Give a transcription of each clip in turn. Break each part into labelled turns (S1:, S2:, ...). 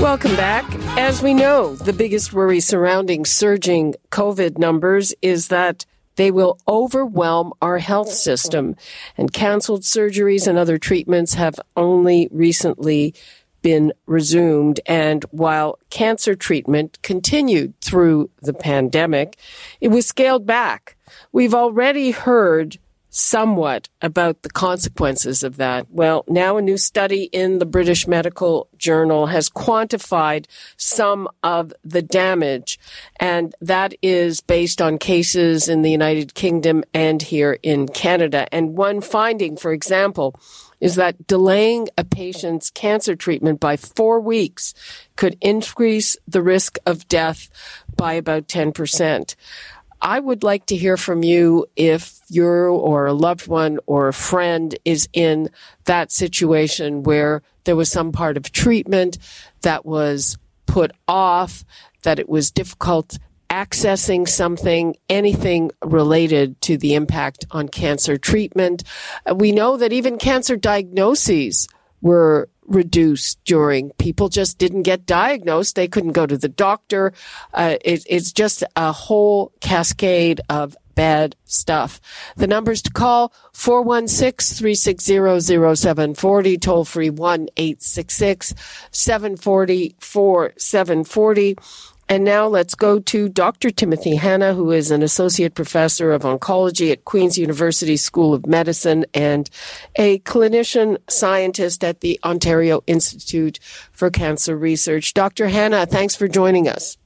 S1: Welcome back. As we know, the biggest worry surrounding surging COVID numbers is that they will overwhelm our health system, and canceled surgeries and other treatments have only recently been resumed. And while cancer treatment continued through the pandemic, it was scaled back. We've already heard somewhat about the consequences of that. Well, now a new study in the British Medical Journal has quantified some of the damage, and that is based on cases in the United Kingdom and here in Canada. And one finding, for example, is that delaying a patient's cancer treatment by four weeks could increase the risk of death by about 10%. I would like to hear from you if you or a loved one or a friend is in that situation where there was some part of treatment that was put off, that it was difficult accessing something, anything related to the impact on cancer treatment. We know that even cancer diagnoses were reduced during. People just didn't get diagnosed. They couldn't go to the doctor. Uh, it, it's just a whole cascade of bad stuff. The numbers to call 416-360-0740, toll free 1-866-740-4740. And now let's go to Dr. Timothy Hanna, who is an associate professor of oncology at Queen's University School of Medicine and a clinician scientist at the Ontario Institute for Cancer Research. Dr. Hanna, thanks for joining us.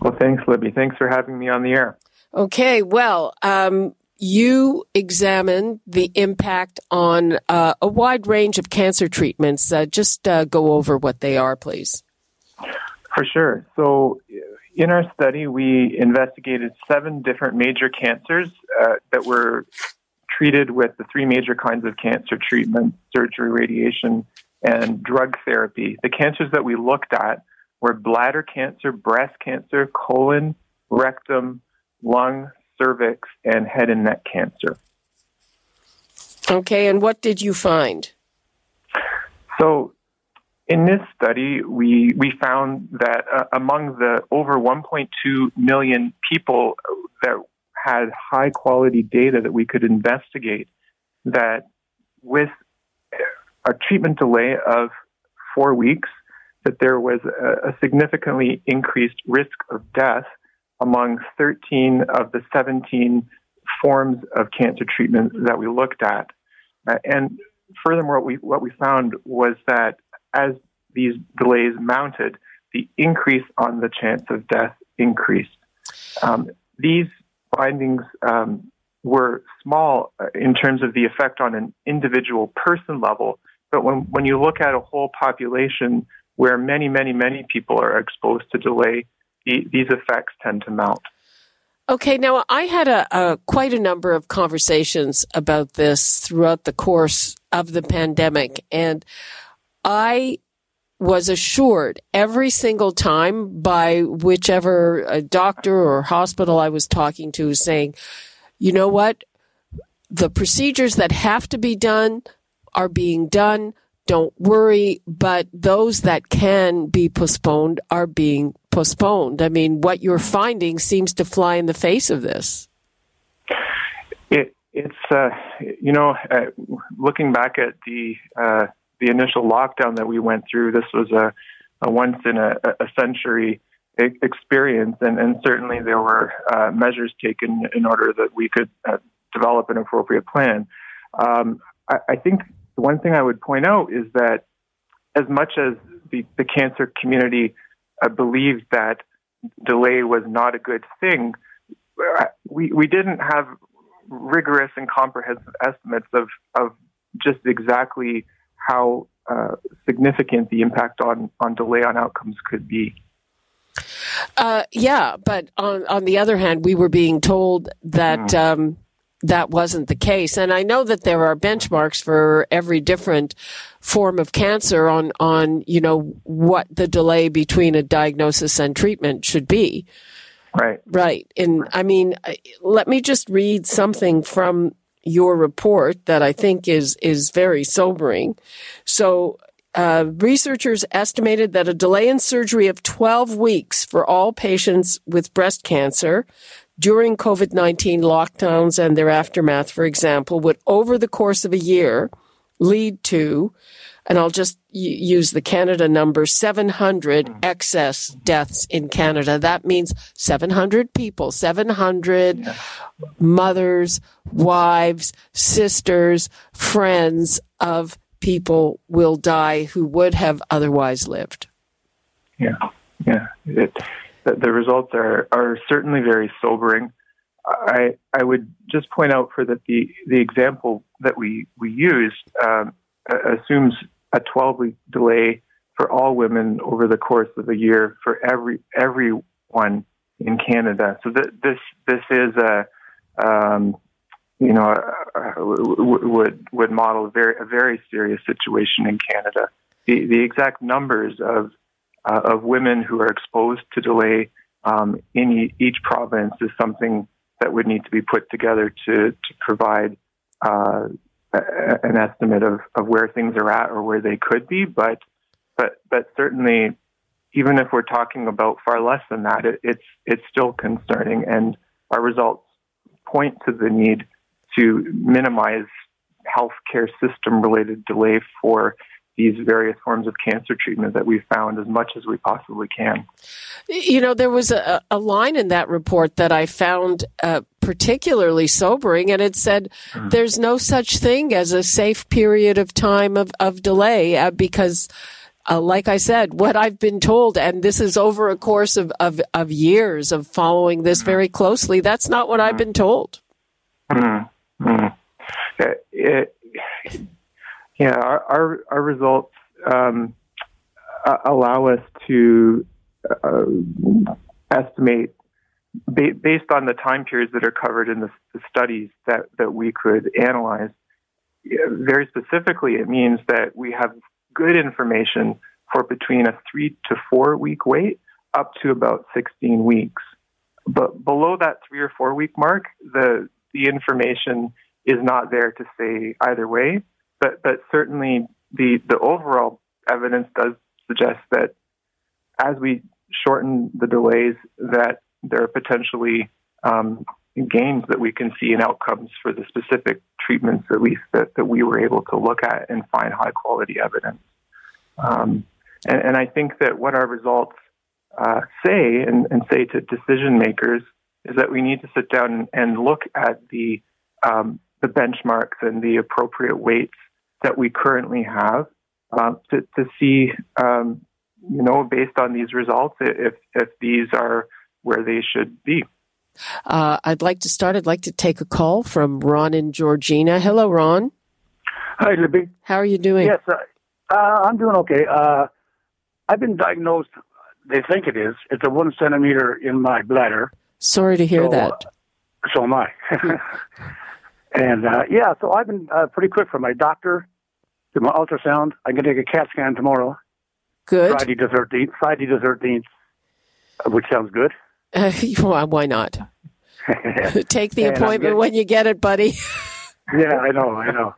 S2: Well, thanks, Libby. Thanks for having me on the air.
S1: Okay, well, um, you examine the impact on uh, a wide range of cancer treatments. Uh, just uh, go over what they are, please.
S2: For sure. So, in our study, we investigated seven different major cancers uh, that were treated with the three major kinds of cancer treatment surgery, radiation, and drug therapy. The cancers that we looked at were bladder cancer, breast cancer, colon, rectum, lung, cervix, and head and neck cancer.
S1: Okay, and what did you find?
S2: So, in this study, we, we found that uh, among the over 1.2 million people that had high quality data that we could investigate, that with a treatment delay of four weeks, that there was a, a significantly increased risk of death among 13 of the 17 forms of cancer treatment that we looked at. Uh, and furthermore, what we, what we found was that as these delays mounted, the increase on the chance of death increased. Um, these findings um, were small uh, in terms of the effect on an individual person level, but when, when you look at a whole population where many, many, many people are exposed to delay, the, these effects tend to mount.
S1: Okay, now I had a, a, quite a number of conversations about this throughout the course of the pandemic, and I was assured every single time by whichever uh, doctor or hospital I was talking to, saying, you know what? The procedures that have to be done are being done. Don't worry. But those that can be postponed are being postponed. I mean, what you're finding seems to fly in the face of this.
S2: It, it's, uh, you know, uh, looking back at the, uh, the initial lockdown that we went through, this was a, a once in a, a century experience, and, and, certainly there were uh, measures taken in order that we could uh, develop an appropriate plan. Um, I, I, think the one thing I would point out is that as much as the, the cancer community uh, believed that delay was not a good thing, uh, we, we didn't have rigorous and comprehensive estimates of, of just exactly how uh, significant the impact on, on delay on outcomes could be.
S1: Uh, yeah, but on on the other hand, we were being told that mm. um, that wasn't the case, and I know that there are benchmarks for every different form of cancer on on you know what the delay between a diagnosis and treatment should be.
S2: Right.
S1: Right. And I mean, let me just read something from your report that I think is is very sobering. So uh, researchers estimated that a delay in surgery of 12 weeks for all patients with breast cancer during COVID 19 lockdowns and their aftermath, for example, would over the course of a year lead to, and I'll just use the Canada number, 700 mm. excess deaths in Canada. That means 700 people, 700 yeah. mothers, wives, sisters, friends of people will die who would have otherwise lived.
S2: Yeah, yeah. It, the, the results are, are certainly very sobering. I I would just point out for that the the example that we we used um, assumes a 12 week delay for all women over the course of a year for every everyone in Canada. So th- this this is a um, you know would would model a very a very serious situation in Canada. The the exact numbers of uh, of women who are exposed to delay um, in e- each province is something that would need to be put together to to provide uh, an estimate of, of where things are at or where they could be, but but but certainly, even if we're talking about far less than that, it, it's it's still concerning, and our results point to the need to minimize healthcare system related delay for these various forms of cancer treatment that we've found as much as we possibly can.
S1: You know, there was a, a line in that report that I found uh, particularly sobering, and it said mm-hmm. there's no such thing as a safe period of time of, of delay uh, because. Uh, like I said, what I've been told, and this is over a course of, of, of years of following this mm-hmm. very closely, that's not what mm-hmm. I've been told.
S2: Mm-hmm. mm-hmm. It, yeah, our our, our results um, allow us to uh, estimate ba- based on the time periods that are covered in the, the studies that that we could analyze. Very specifically, it means that we have good information for between a three to four week wait up to about 16 weeks. But below that three or four week mark, the the information is not there to say either way but but certainly the the overall evidence does suggest that as we shorten the delays, that there are potentially um, gains that we can see in outcomes for the specific treatments, at least that, that we were able to look at and find high quality evidence. Um, and, and, I think that what our results uh, say and, and, say to decision makers is that we need to sit down and look at the um, the benchmarks and the appropriate waits that we currently have uh, to, to see, um, you know, based on these results, if, if these are where they should be.
S1: Uh, I'd like to start. I'd like to take a call from Ron and Georgina. Hello, Ron.
S3: Hi, Libby.
S1: How are you doing?
S3: Yes, uh, uh I'm doing okay. Uh, I've been diagnosed. They think it is. It's a one centimeter in my bladder.
S1: Sorry to hear so, that. Uh,
S3: so am I. and yeah, so I've been pretty quick for my doctor do my ultrasound. I can take a CAT scan tomorrow.
S1: Good.
S3: Friday the 13th. Friday the 13th, which sounds good.
S1: Uh, why not? take the appointment getting, when you get it, buddy.
S3: yeah, I know, I know.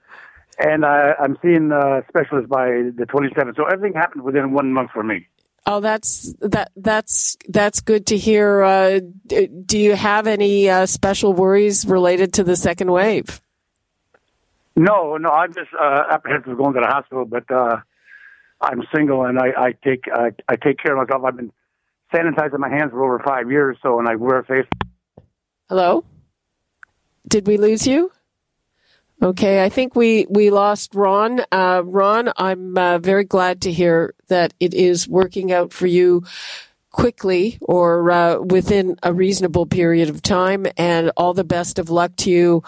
S3: And uh, I'm seeing a specialist by the 27th. So everything happened within one month for me.
S1: Oh, that's that that's that's good to hear. Uh, do you have any uh, special worries related to the second wave?
S3: No, no, I'm just uh, apprehensive of going to the hospital, but uh, I'm single and I, I take uh, I take care of myself. I've been sanitizing my hands for over five years, so and I wear a face.
S1: Hello, did we lose you? Okay, I think we we lost Ron. Uh, Ron, I'm uh, very glad to hear that it is working out for you quickly or uh, within a reasonable period of time. And all the best of luck to you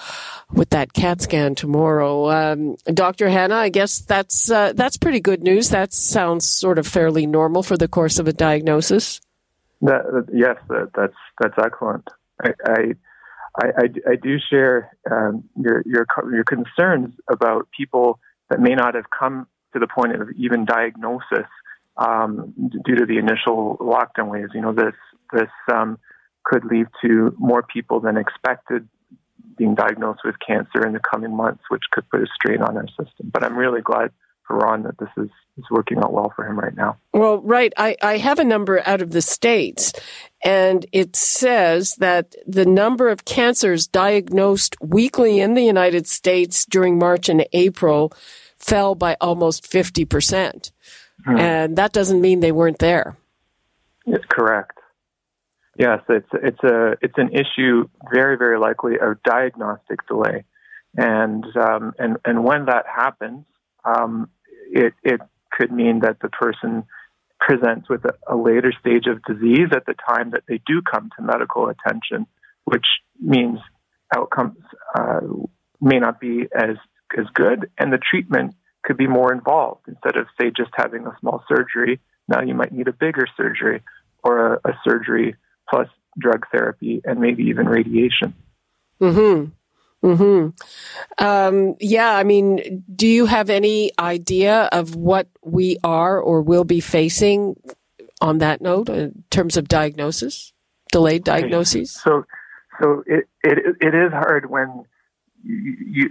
S1: with that CAT scan tomorrow, um, Dr. Hanna. I guess that's uh, that's pretty good news. That sounds sort of fairly normal for the course of a diagnosis.
S2: That, yes, that, that's that's excellent. I I, I, I do share um, your your your concerns about people that may not have come to the point of even diagnosis um, due to the initial lockdown waves. You know, this this um, could lead to more people than expected being diagnosed with cancer in the coming months, which could put a strain on our system. But I'm really glad for Ron that this is, is working out well for him right now.
S1: Well, right. I, I have a number out of the States, and it says that the number of cancers diagnosed weekly in the United States during March and April fell by almost 50%. Hmm. And that doesn't mean they weren't there.
S2: It's correct. Yes, it's it's a it's an issue very very likely of diagnostic delay, and um, and and when that happens, um, it it could mean that the person presents with a, a, later stage of disease at the time that they do come to medical attention, which means outcomes uh, may not be as as good, and the treatment could be more involved. Instead of say just having a small surgery, now you might need a bigger surgery or a, a surgery plus drug therapy and maybe even radiation.
S1: Hmm. Hmm. Um, yeah. I mean, do you have any idea of what we are or will be facing on that note in terms of diagnosis, delayed diagnoses?
S2: So, so it it it is hard when you,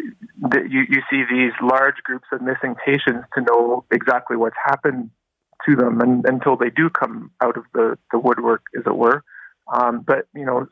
S2: you you see these large groups of missing patients to know exactly what's happened to them and, until they do come out of the the woodwork, as it were. Um, but you know,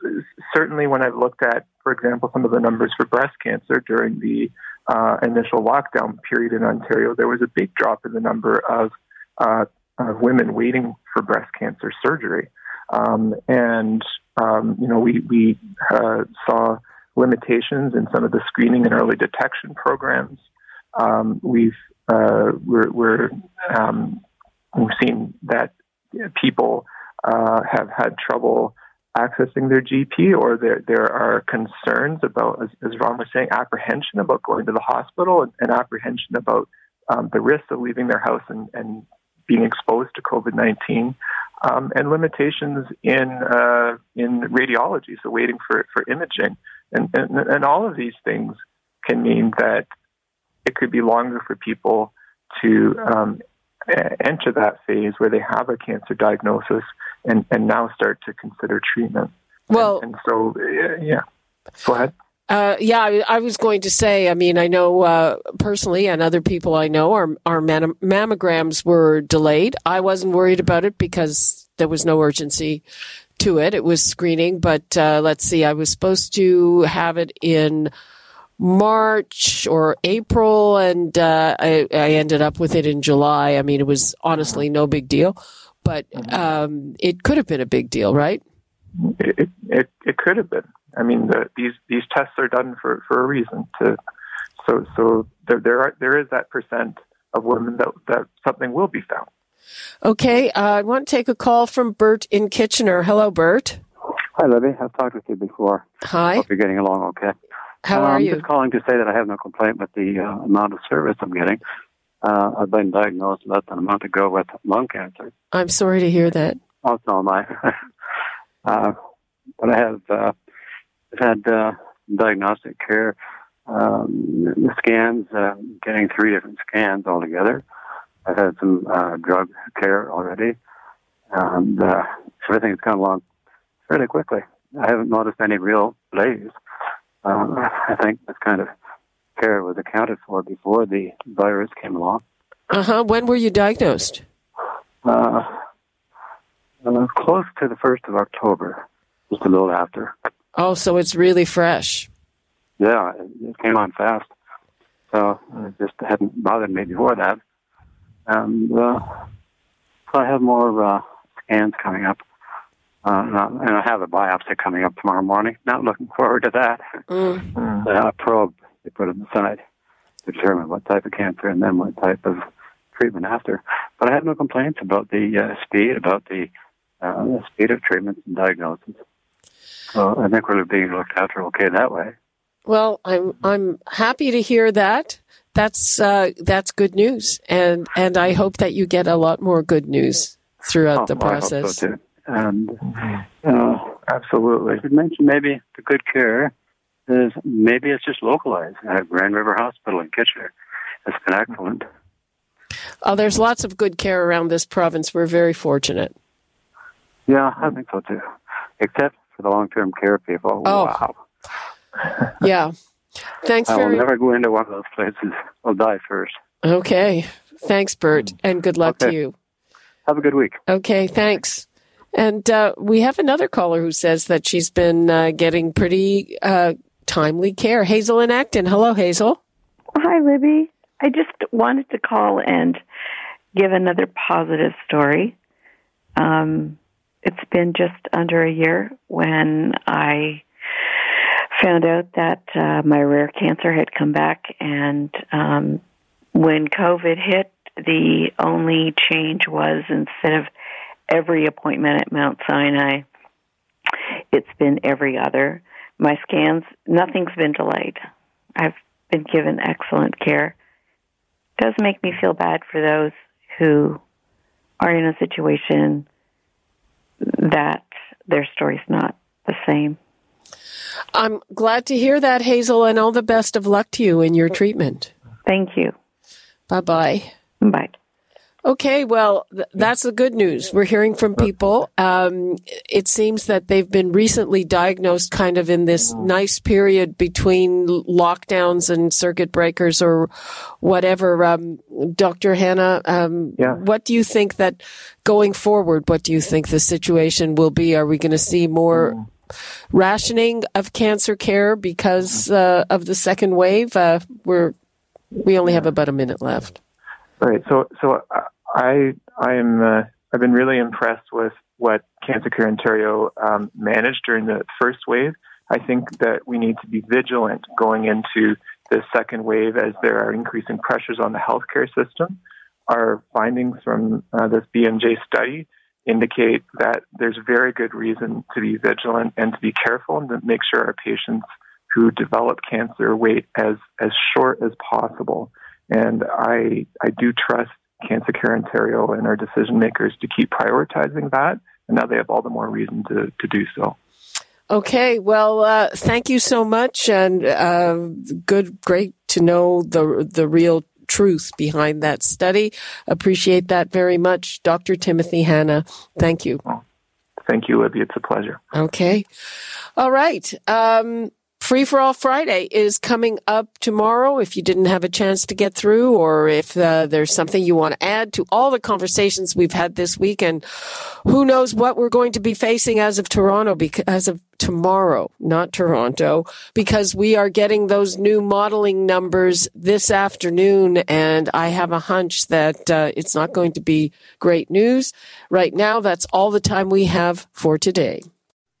S2: certainly when I've looked at, for example, some of the numbers for breast cancer during the uh, initial lockdown period in Ontario, there was a big drop in the number of, uh, of women waiting for breast cancer surgery, um, and um, you know, we we uh, saw limitations in some of the screening and early detection programs. Um, we've uh, we're, we're um, we've seen that people uh, have had trouble accessing their GP, or there there are concerns about, as, as Ron was saying, apprehension about going to the hospital and, and apprehension about um, the risks of leaving their house and, and being exposed to COVID nineteen, um, and limitations in uh, in radiology, so waiting for for imaging, and, and and all of these things can mean that it could be longer for people to um, enter that phase where they have a cancer diagnosis and, and now start to consider treatment.
S1: Well,
S2: and, and so, yeah, go ahead.
S1: Uh, yeah, I, I, was going to say. I mean, I know uh, personally, and other people I know, our our mammograms were delayed. I wasn't worried about it because there was no urgency to it. It was screening, but uh, let's see, I was supposed to have it in March or April, and uh, I, I, ended up with it in July. I mean, it was honestly no big deal, but mm-hmm. um, it could have been a big deal, right?
S2: It it, it could have been. I mean, the, these these tests are done for, for a reason. To so so there there are there is that percent of women that that something will be found.
S1: Okay, uh, I want to take a call from Bert in Kitchener. Hello, Bert.
S4: Hi, Libby. I've talked with you before.
S1: Hi.
S4: Hope you're getting along okay.
S1: How are you?
S4: I'm just calling to say that I have no complaint with the uh, amount of service I'm getting. Uh, I've been diagnosed less than a month ago with lung cancer.
S1: I'm sorry to hear that.
S4: Oh, so am I. uh, but I have uh, had uh, diagnostic care, um, scans, uh, getting three different scans altogether. I've had some uh, drug care already, and uh, everything's come along fairly quickly. I haven't noticed any real delays. Um, I think this kind of care was accounted for before the virus came along.
S1: Uh huh. When were you diagnosed?
S4: Uh, uh, close to the first of October, just a little after.
S1: Oh, so it's really fresh.
S4: Yeah, it came on fast. So it just hadn't bothered me before that. And uh, so I have more uh, scans coming up. Uh, and I have a biopsy coming up tomorrow morning. Not looking forward to that. Mm. a probe they put in the side to determine what type of cancer and then what type of treatment after. But I have no complaints about the uh, speed, about the, uh, speed of treatment and diagnosis. So I think we're being looked after okay that way.
S1: Well, I'm I'm happy to hear that. That's uh, that's good news, and and I hope that you get a lot more good news throughout
S4: oh,
S1: the process.
S4: I hope so too. And uh,
S2: Absolutely.
S4: I should mention maybe the good care is maybe it's just localized at Grand River Hospital in Kitchener. It's been excellent.
S1: Oh, there's lots of good care around this province. We're very fortunate.
S4: Yeah, I think so too. Except for the long-term care people.
S1: Oh.
S4: Wow.
S1: Yeah. Thanks
S4: I will
S1: very
S4: never go into one of those places. I'll die first.
S1: Okay. Thanks, Bert, and good luck to you.
S4: Have a good week.
S1: Okay, thanks. And uh, we have another caller who says that she's been uh, getting pretty uh, timely care. Hazel in Acton. Hello, Hazel.
S5: Hi, Libby. I just wanted to call and give another positive story. Um, it's been just under a year when I found out that uh, my rare cancer had come back, and um, when COVID hit, the only change was instead of every appointment at Mount Sinai, it's been every other. My scans, nothing's been delayed. I've been given excellent care. It does make me feel bad for those who are in a situation that their story's not the same.
S1: I'm glad to hear that, Hazel, and all the best of luck to you in your treatment.
S5: Thank you.
S1: Bye bye.
S5: Bye.
S1: Okay, well, th- that's the good news. We're hearing from people. Um, it seems that they've been recently diagnosed kind of in this nice period between lockdowns and circuit breakers or whatever. Um, Dr. Hanna, um,
S2: Yeah.
S1: what do you think that going forward, what do you think the situation will be? Are we going to see more rationing of cancer care because uh, of the second wave? Uh, we're, we only have about a minute left.
S2: Right. So, so I, I am, uh, I've been really impressed with what Cancer Care Ontario um, managed during the first wave. I think that we need to be vigilant going into the second wave as there are increasing pressures on the healthcare system. Our findings from uh, this BMJ study indicate that there's very good reason to be vigilant and to be careful and to make sure our patients who develop cancer wait as, as short as possible. And I, I do trust Cancer Care Ontario and our decision makers to keep prioritizing that. And now they have all the more reason to, to do so.
S1: Okay, well, uh, thank you so much, and uh, good, great to know the the real truth behind that study. Appreciate that very much, Dr. Timothy Hanna. Thank you.
S2: Thank you, Libby. It's a pleasure.
S1: Okay, all right. Um, Free for All Friday is coming up tomorrow. If you didn't have a chance to get through, or if uh, there's something you want to add to all the conversations we've had this week, and who knows what we're going to be facing as of Toronto, because as of tomorrow, not Toronto, because we are getting those new modeling numbers this afternoon, and I have a hunch that uh, it's not going to be great news. Right now, that's all the time we have for today.